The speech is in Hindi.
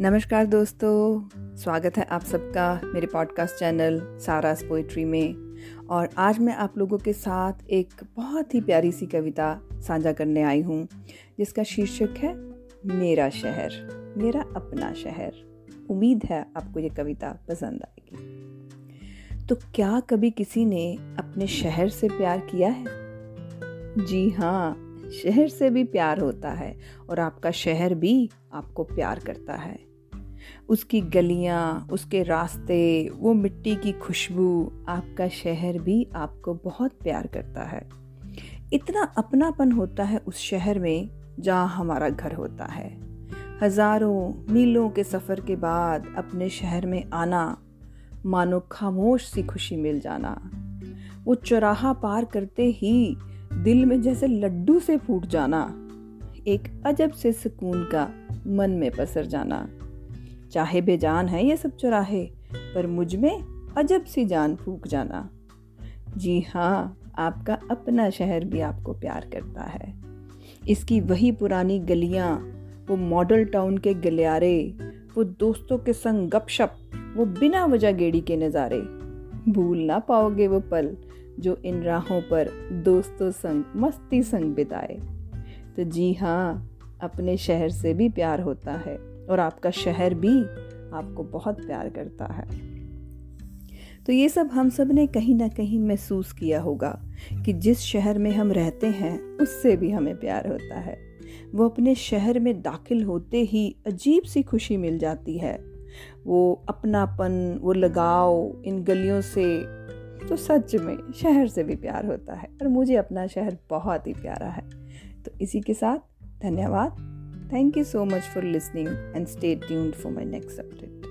नमस्कार दोस्तों, स्वागत है आप सबका मेरे पॉडकास्ट चैनल सारास पोइट्री में। और आज मैं आप लोगों के साथ एक बहुत ही प्यारी सी कविता साझा करने आई हूँ, जिसका शीर्षक है, मेरा शहर, मेरा अपना शहर। उम्मीद है आपको ये कविता पसंद आएगी। तो क्या कभी किसी ने अपने शहर से प्यार किया है? जी हाँ शहर से भी प्यार होता है और आपका शहर भी आपको प्यार करता है। उसकी गलियाँ, उसके रास्ते, वो मिट्टी की खुशबू आपका शहर भी आपको बहुत प्यार करता है। इतना अपनापन होता है उस शहर में जहाँ हमारा घर होता है। हज़ारों मीलों के सफ़र के बाद अपने शहर में आना, मानो खामोश सी खुशी मिल जाना। वो चौराहा पार करते ही दिल में जैसे लड्डू से फूट जाना, एक अजब से सुकून का मन में पसर जाना। चाहे बेजान है ये सब चौराहे, पर मुझमें अजब सी जान फूक जाना। जी हाँ आपका अपना शहर भी आपको प्यार करता है। इसकी वही पुरानी गलियाँ, वो मॉडल टाउन के गलियारे, वो दोस्तों के संग गपशप, वो बिना वजह गेड़ी के नज़ारे। भूल ना पाओगे वो पल, जो इन राहों पर दोस्तों संग, मस्ती संग बिताए। तो जी हाँ अपने शहर से भी प्यार होता है। और आपका शहर भी आपको बहुत प्यार करता है। तो ये सब हम सबने कहीं ना कहीं महसूस किया होगा कि जिस शहर में हम रहते हैं, उससे भी हमें प्यार होता है। वो अपने शहर में दाखिल होते ही अजीब सी खुशी मिल जाती है। वो अपनापन, वो लगाव इन गलियों से तो सच में शहर से भी प्यार होता है और मुझे अपना शहर बहुत ही प्यारा है। तो इसी के साथ धन्यवाद। Thank you so much for listening and stay tuned for my next update.